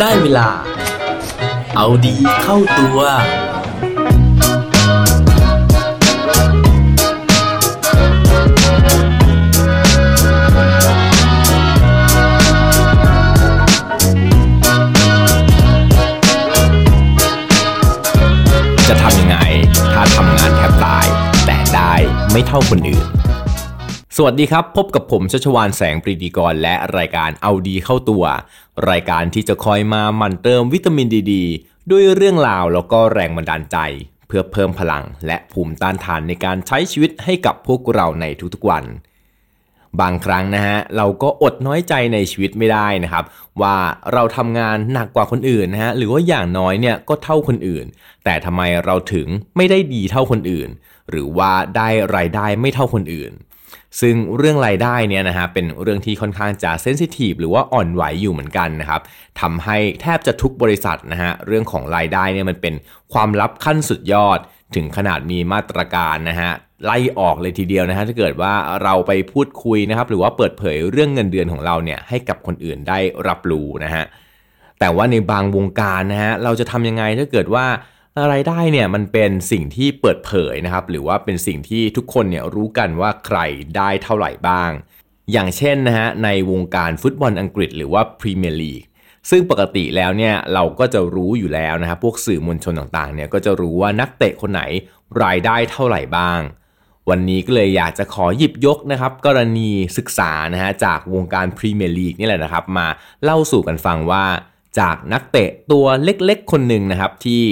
ได้เวลา เอาดีเข้าตัว จะทำยังไง ถ้าทำงานแทบตาย แต่ได้ไม่เท่าคนอื่น วัสดีครับ พบกับผมชัชวานแสงปรีดีกร และรายการเอาดีเข้าตัว รายการที่จะคอยมาหมั่นเติมวิตามินดีดด้วยเรื่องราวแล้วก็แรงบันดาลใจ เพื่อเพิ่มพลังและภูมิต้านทานในการใช้ชีวิตให้กับพวกเราในทุกๆวัน บางครั้งนะฮะเราก็อดน้อยใจในชีวิตไม่ได้นะครับ ว่าเราทำงานหนักกว่าคนอื่นนะฮะหรือว่าอย่างน้อยเนี่ยก็เท่าคนอื่น แต่ทำไมเราถึงไม่ได้ดีเท่าคนอื่น หรือว่าได้รายได้ไม่เท่าคนอื่น ซึ่งเรื่องรายได้เนี่ยนะฮะเป็นเรื่องที่ค่อนข้างจะเซนซิทีฟหรือว่าอ่อนไหวอยู่เหมือนกันนะครับทำให้แทบจะทุกบริษัทนะฮะเรื่องของรายได้เนี่ยมันเป็นความลับขั้นสุดยอด ถึงขนาดมีมาตรการนะฮะไล่ออกเลยทีเดียวนะฮะถ้าเกิดว่าเราไปพูดคุยนะครับหรือว่าเปิดเผยเรื่องเงินเดือนของเราเนี่ยให้กับคนอื่นได้รับรู้นะฮะแต่ว่าในบางวงการนะฮะเราจะทำยังไงถ้าเกิดว่า รายได้เนี่ยมันเป็นสิ่งที่เปิดเผยนะครับ หรือว่าเป็นสิ่งที่ทุกคนเนี่ยรู้กันว่าใครได้เท่าไหร่บ้าง อย่างเช่นนะฮะในวงการฟุตบอลอังกฤษ หรือว่าพรีเมียร์ลีกซึ่งปกติแล้วเนี่ยเราก็จะรู้อยู่แล้วนะครับพวกสื่อมวลชนต่างๆเนี่ยก็จะรู้ว่านักเตะคนไหนรายได้เท่าไหร่บ้าง วันนี้ก็เลยอยากจะขอหยิบยกนะครับกรณีศึกษานะฮะจากวงการพรีเมียร์ลีกนี่แหละนะครับ มาเล่าสู่กันฟังว่าจากนักเตะตัวเล็กๆคนหนึ่งนะครับที่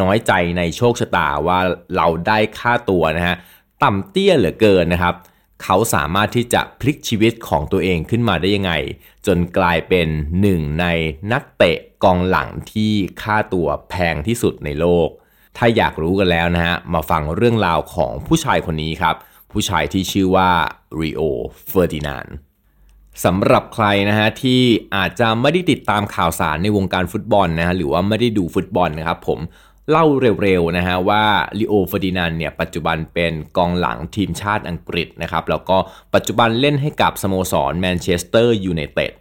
น้อยใจในโชคชะตาว่าเราได้ค่าตัวนะฮะต่ำเตี้ยเหลือเกินนะครับ เขาสามารถที่จะพลิกชีวิตของตัวเองขึ้นมาได้ยังไง จนกลายเป็นหนึ่งในนักเตะกองหลังที่ค่าตัวแพงที่สุดในโลก ถ้าอยากรู้กันแล้วนะฮะมาฟังเรื่องราวของผู้ชายคนนี้ครับ ผู้ชายที่ชื่อว่าริโอเฟอร์ดินานด์สำหรับใครนะฮะที่อาจจะไม่ได้ติดตามข่าวสารในวงการฟุตบอลนะฮะหรือว่าไม่ได้ดูฟุตบอลนะครับผม เล่าเร็วๆนะฮะว่าริโอเฟอร์ดินานด์เนี่ยปัจจุบันเป็นกองหลังทีมชาติอังกฤษนะครับแล้วก็ปัจจุบันเล่นให้กับสโมสรแมนเชสเตอร์ยูไนเต็ด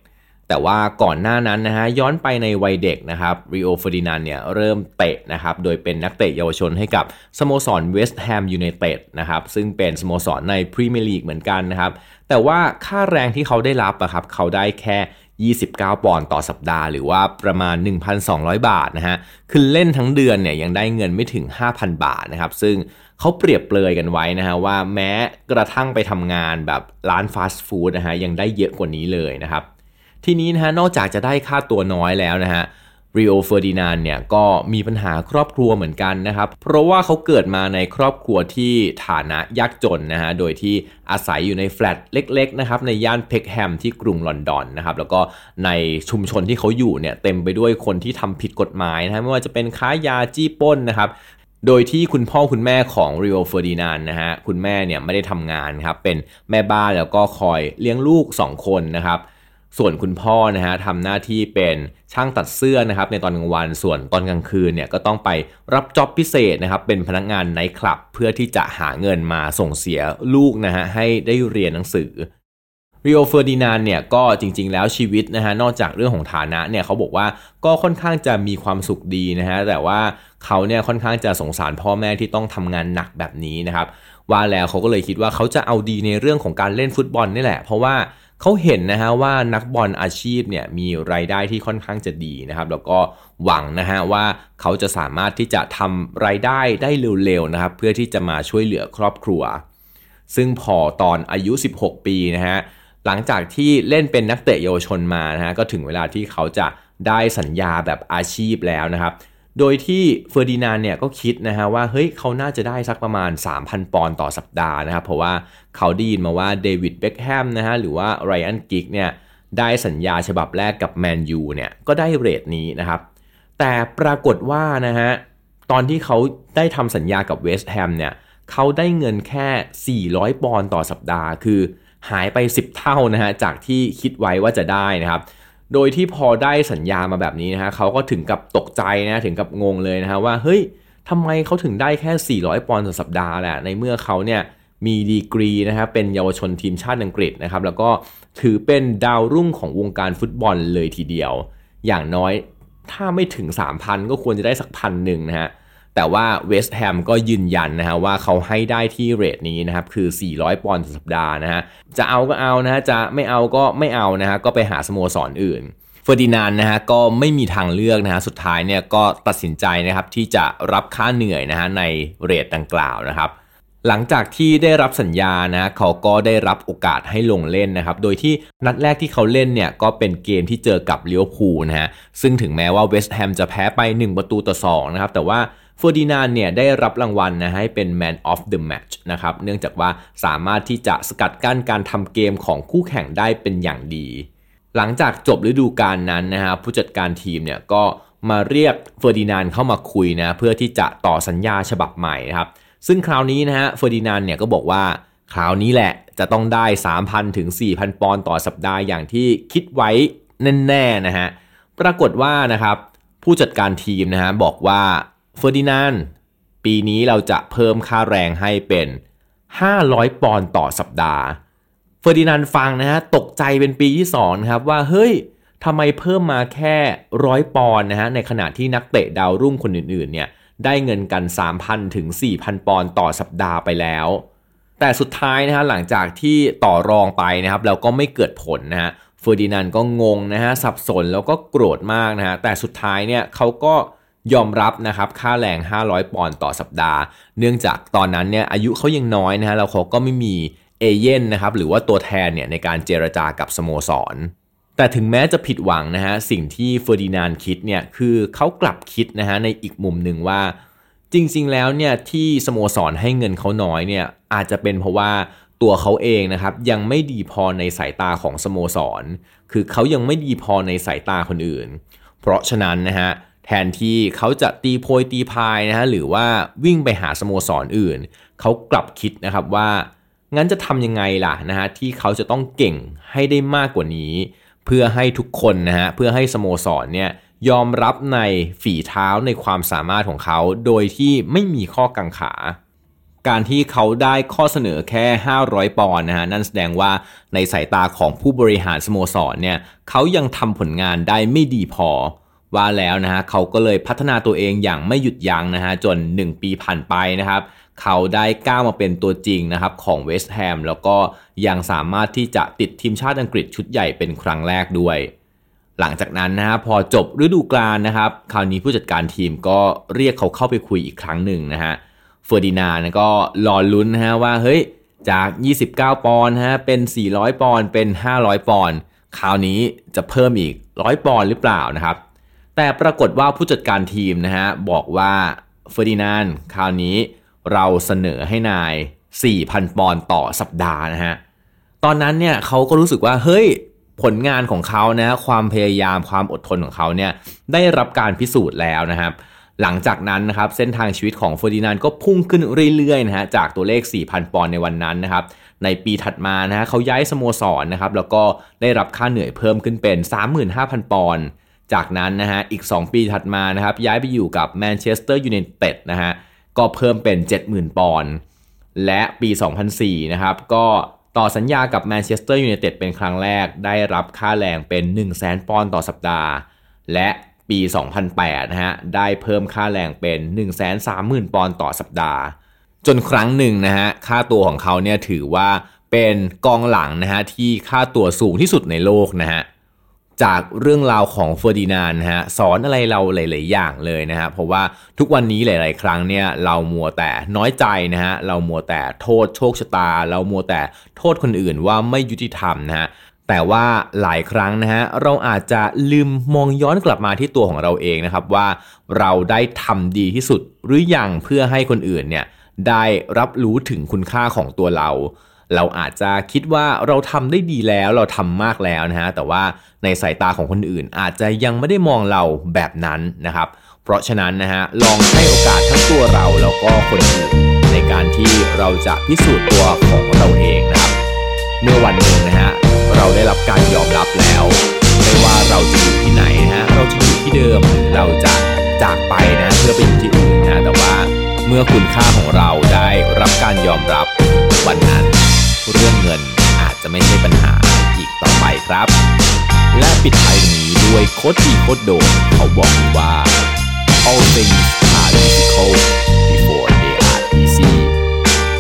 แต่ว่าก่อนหน้านั้นนะฮะย้อนไปในวัยเด็กนะครับริโอเฟอร์ดินานด์เนี่ยเริ่มเตะนะครับโดยเป็นนักเตะเยาวชนให้กับสโมสรเวสต์แฮมยูไนเต็ดนะครับซึ่งเป็นสโมสรในพรีเมียร์ลีกเหมือนกันนะครับแต่ว่าค่าแรงที่เขาได้รับอะครับเขาได้แค่ 29 ปอนด์ต่อสัปดาห์หรือว่าประมาณ 1,200 บาทนะฮะ คือเล่นทั้งเดือนเนี่ยยังได้เงินไม่ถึง 5,000 บาทนะครับ ซึ่งเขาเปรียบเปรยกันไว้นะฮะว่าแม้กระทั่งไปทำงานแบบร้านฟาสต์ฟู้ดนะฮะยังได้เยอะกว่านี้เลยนะครับ ทีนี้นะฮะนอกจากจะได้ค่าตัวน้อยแล้วนะฮะ ริโอเฟอร์ดินานด์เนี่ยก็มีปัญหาครอบครัวเหมือนกันนะครับ เพราะว่าเขาเกิดมาในครอบครัวที่ฐานะยากจนนะฮะโดยที่อาศัยอยู่ในแฟลตเล็กๆนะครับในย่านเพคแฮมที่กรุงลอนดอนนะครับแล้วก็ในชุมชนที่เขาอยู่เนี่ยเต็มไปด้วยคนที่ทำผิดกฎหมายนะฮะไม่ว่าจะเป็นค้ายาจี้ป้นนะครับโดยที่คุณพ่อคุณแม่ของริโอเฟอร์ดินานด์นะฮะคุณแม่เนี่ยไม่ได้ทำงานครับเป็นแม่บ้านแล้วก็คอยเลี้ยงลูก 2 คนนะครับ ส่วนคุณพ่อนะฮะทำหน้าที่เป็นช่างตัดเสื้อนะครับในตอนกลางวันส่วนตอนกลางคืนเนี่ยก็ต้องไปรับ job พิเศษนะครับเป็นพนักงานไนต์คลับเพื่อที่จะหาเงินมาส่งเสียลูกนะฮะให้ได้เรียนหนังสือริโอเฟอร์ดินานเนี่ยก็จริง ๆ แล้วชีวิตนะฮะนอกจากเรื่องของฐานะเนี่ยเขาบอกว่าก็ค่อนข้างจะมีความสุขดีนะฮะแต่ว่าเขาเนี่ยค่อนข้างจะสงสารพ่อแม่ที่ต้องทำงานหนักแบบนี้นะครับว่าแล้วเขาก็เลยคิดว่าเขาจะเอาดีในเรื่องของการเล่นฟุตบอลนี่แหละ เพราะว่า เขาเห็นนะฮะว่านักบอลอาชีพเนี่ยมีรายได้ที่ค่อนข้างจะดีนะครับ แล้วก็หวังนะฮะว่าเขาจะสามารถที่จะทำรายได้ได้เร็วๆนะครับ เพื่อที่จะมาช่วยเหลือครอบครัว ซึ่งพอตอนอายุ 16 ปีนะฮะหลังจากที่เล่นเป็นนักเตะเยาวชนมานะฮะก็ถึงเวลาที่เขาจะได้สัญญาแบบอาชีพแล้วนะครับ โดยที่เฟอร์ดินานด์เนี่ยก็คิดนะฮะว่าเฮ้ยเขาน่าจะได้สักประมาณ 3,000 ปอนด์ต่อสัปดาห์นะครับ เพราะว่าเขาได้ยินมาว่าเดวิดเบคแฮมนะฮะหรือว่าไรอันกิกส์เนี่ยได้สัญญาฉบับแรกกับแมนยูเนี่ยก็ได้ rate นี้นะครับ แต่ปรากฏว่านะฮะตอนที่เขาได้ทำสัญญากับเวสต์แฮมเนี่ยเขาได้เงินแค่ 400 ปอนด์ต่อสัปดาห์ คือหายไป 10 เท่านะฮะจากที่คิดไว้ว่าจะได้นะครับ โดยที่พอได้สัญญามาแบบนี้นะฮะเขาก็ถึงกับตกใจนะถึงกับงงเลยนะฮะว่าเฮ้ยทำไมเขาถึงได้แค่ 400 ปอนด์ต่อสัปดาห์แหละในเมื่อเขาเนี่ยมีดีกรีนะครับเป็นเยาวชนทีมชาติอังกฤษนะครับแล้วก็ถือเป็นดาวรุ่งของวงการฟุตบอลเลยทีเดียว อย่างน้อยถ้าไม่ถึง 3,000 ก็ควรจะได้สักพันหนึ่งนะฮะ แต่ว่าเวสต์แฮมก็ยืนยันนะฮะว่าเขาให้ได้ที่เรทนี้นะครับคือ 400 ปอนด์ต่อสัปดาห์นะฮะจะเอาก็เอานะฮะจะไม่เอาก็ไม่เอานะฮะก็ไปหาสโมสรออื่นเฟอร์ดินานนะฮะก็ไม่มีทางเลือกนะฮะสุดท้ายเนี่ยก็ตัดสินใจนะครับที่จะรับค่าเหนื่อยนะฮะในเรทดังกล่าวนะครับหลังจากที่ได้รับสัญญานะเขาก็ได้รับโอกาสให้ลงเล่นนะครับ โดยที่นัดแรกที่เขาเล่นเนี่ยก็เป็นเกมที่เจอกับลิเวอร์พูลนะฮะซึ่งถึงแม้ว่าเวสต์แฮมจะแพ้ไป 1 ประตูต่อ2นะครับแต่ว่า เฟอร์ดินานด์เนี่ยได้รับรางวัลนะให้เป็น Man of the Match นะครับเนื่องจากว่าสามารถที่จะสกัดกั้นการทำเกมของคู่แข่งได้เป็นอย่างดี หลังจากจบฤดูกาลนั้นนะฮะผู้จัดการทีมเนี่ยก็มาเรียกเฟอร์ดินานด์เข้ามาคุยนะเพื่อที่จะต่อสัญญาฉบับใหม่นะครับซึ่งคราวนี้นะฮะเฟอร์ดินานด์เนี่ยก็บอกว่าคราวนี้แหละจะต้องได้ 3,000 ถึง 4,000 ปอนด์ต่อสัปดาห์อย่างที่คิดไว้แน่ๆนะฮะปรากฏว่านะครับผู้จัดการทีมนะฮะบอกว่า เฟอร์ดินานด์ปีนี้เราจะเพิ่มค่าแรงให้เป็น 500 ปอนด์ต่อสัปดาห์ เฟอร์ดินานด์ฟังนะฮะตกใจเป็นปีที่2นะครับว่าเฮ้ยทำไมเพิ่มมาแค่ร้อยปอนด์นะฮะในขณะที่นักเตะดาวรุ่งคนอื่นๆเนี่ยได้เงินกัน 3,000 ถึง 4,000 ปอนด์ต่อสัปดาห์ไปแล้ว แต่สุดท้ายนะฮะหลังจากที่ต่อรองไปนะครับแล้วก็ไม่เกิดผลนะฮะเฟอร์ดินานก็งงนะฮะสับสนแล้วก็โกรธมากนะฮะแต่สุดท้ายเนี่ยเขาก็ ยอมรับนะครับค่าแรง 500 ปอนด์ต่อสัปดาห์ เนื่องจากตอนนั้นเนี่ยอายุเขายังน้อยนะฮะแล้วเขาก็ไม่มีเอเย่นต์นะครับหรือว่าตัวแทนเนี่ยในการเจรจากับสโมสร แต่ถึงแม้จะผิดหวังนะฮะสิ่งที่เฟอร์ดินานคิดเนี่ยคือเขากลับคิดนะฮะในอีกมุมหนึ่งว่า จริงๆแล้วเนี่ยที่สโมสรให้เงินเขาน้อยเนี่ยอาจจะเป็นเพราะว่าตัวเขาเองนะครับยังไม่ดีพอในสายตาของสโมสร คือเขายังไม่ดีพอในสายตาคนอื่น เพราะฉะนั้นนะฮะ แทนที่เขาจะตีโพยตีพายนะฮะหรือว่าวิ่งไปหาสโมสรออื่น เขากลับคิดนะครับว่า งั้นจะทำยังไงล่ะนะฮะที่เขาจะต้องเก่งให้ได้มากกว่านี้ เพื่อให้ทุกคนนะฮะเพื่อให้สโมสรเนี่ยยอมรับในฝีเท้าในความสามารถของเขา โดยที่ไม่มีข้อกังขา การที่เขาได้ข้อเสนอแค่ 500 ปอนด์นะฮะนั่นแสดงว่าในสายตาของผู้บริหารสโมสรเนี่ยเขายังทำผลงานได้ไม่ดีพอ ว่าแล้วนะฮะเขาก็เลยพัฒนาตัวเองอย่างไม่หยุดยั้งนะฮะจน 1 ปีผ่านไปนะครับ เขาได้ก้าวมาเป็นตัวจริงนะครับของเวสต์แฮมแล้วก็ยังสามารถที่จะติดทีมชาติอังกฤษชุดใหญ่เป็นครั้งแรกด้วย หลังจากนั้นนะฮะพอจบฤดูกาลนะครับ คราวนี้ผู้จัดการทีมก็เรียกเขาเข้าไปคุยอีกครั้งหนึ่งนะฮะเฟอร์ดินานก็รอลุ้นนะฮะว่าเฮ้ยจาก 29 ปอนด์ฮะเป็น 400 ปอนด์เป็น 500 ปอนด์คราวนี้จะเพิ่มอีก 100 ปอนด์หรือเปล่านะครับ แต่ปรากฏว่าผู้จัดการทีมนะฮะบอกว่าเฟอร์ดินานคราวนี้เราเสนอให้นาย 4,000 ปอนด์ต่อสัปดาห์นะฮะ ตอนนั้นเนี่ยเขาก็รู้สึกว่าเฮ้ยผลงานของเขานะความพยายามความอดทนของเขาเนี่ยได้รับการพิสูจน์แล้วนะครับ หลังจากนั้นนะครับเส้นทางชีวิตของเฟอร์ดินานก็พุ่งขึ้นเรื่อยๆนะฮะจากตัวเลข 4,000 ปอนด์ในวันนั้นนะครับ ในปีถัดมานะฮะเขาย้ายสโมสรนะครับแล้วก็ได้รับค่าเหนื่อยเพิ่มขึ้นเป็น 35,000 ปอนด์ จากนั้นนะฮะอีก 2 ปีถัดมานะครับย้ายไปอยู่กับแมนเชสเตอร์ยูไนเต็ดนะฮะก็เพิ่มเป็น 70,000 ปอนด์และปี 2004 นะครับก็ต่อสัญญากับแมนเชสเตอร์ยูไนเต็ดเป็นครั้งแรกได้รับค่าแรงเป็น 1 0 0 0 0 0 ปอนด์ต่อสัปดาห์ และปี 2008 นะฮะได้เพิ่มค่าแรงเป็น 130,000 ปอนด์ต่อสัปดาห์ จนครั้งหนึ่งนะฮะค่าตัวของเขาเนี่ยถือว่าเป็นกองหลังนะฮะที่ค่าตัวสูงที่สุดในโลกนะฮะ จากเรื่องราวของเฟอร์ดินานนะฮะสอนอะไรเราหลาย ๆ อย่างเลยนะฮะเพราะว่าทุกวันนี้หลาย ๆ ครั้งเนี่ยเรามัวแต่น้อยใจนะฮะเรามัวแต่โทษโชคชะตา เรามัวแต่โทษคนอื่นว่าไม่ยุติธรรมนะฮะแต่ว่าหลายครั้งนะฮะเราอาจจะลืมมองย้อนกลับมาที่ตัวของเราเองนะครับว่าเราได้ทำดีที่สุดหรือยังเพื่อให้คนอื่นเนี่ยได้รับรู้ถึงคุณค่าของตัวเรา เราอาจจะคิดว่าเราทำได้ดีแล้วเราทำมากแล้วนะฮะแต่ว่าในสายตาของคนอื่น อาจจะยังไม่ได้มองเราแบบนั้นนะครับ เพราะฉะนั้นนะฮะลองให้โอกาสทั้งตัวเราแล้วก็คนอื่นในการที่เราจะพิสูจน์ตัวของเราเองนะครับ เมื่อวันหนึ่งนะฮะเราได้รับการยอมรับแล้วไม่ว่าเราจะอยู่ที่ไหนนะฮะเราจะอยู่ที่เดิมหรือเราจะจากไปนะเพื่อไปอยู่ที่อื่นนะแต่ว่าเมื่อคุณค่าของเราได้รับการยอมรับวันนั้น เรื่องเงินอาจจะไม่ใช่ปัญหาอีกต่อไปครับ และปิดท้ายนี้ด้วยโคดดีโคดโดนเขาบอกว่า all things are difficult before they are easy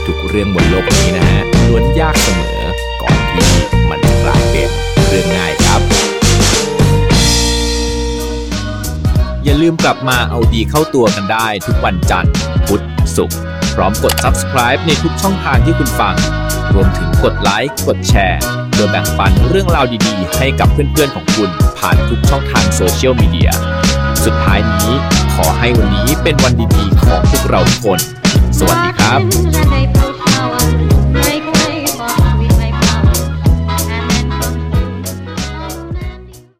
ทุกเรื่องบนโลกนี้นะฮะล้วนยากเสมอก่อนที่มันจะกลายเป็นเรื่องง่ายครับ อย่าลืมกลับมาเอาดีเข้าตัวกันได้ทุกวันจันทร์พุธศุกร์พร้อมกด subscribe ในทุกช่องทางที่คุณฟัง รวมถึงกดไลค์ กดแชร์โดยแบ่งปันเรื่องราวดีๆ ให้กับเพื่อนๆของคุณผ่านทุกช่องทางโซเชียลมีเดีย สุดท้ายนี้ขอให้วันนี้เป็นวันดีๆ ของพวกเราทุกคน สวัสดีครับ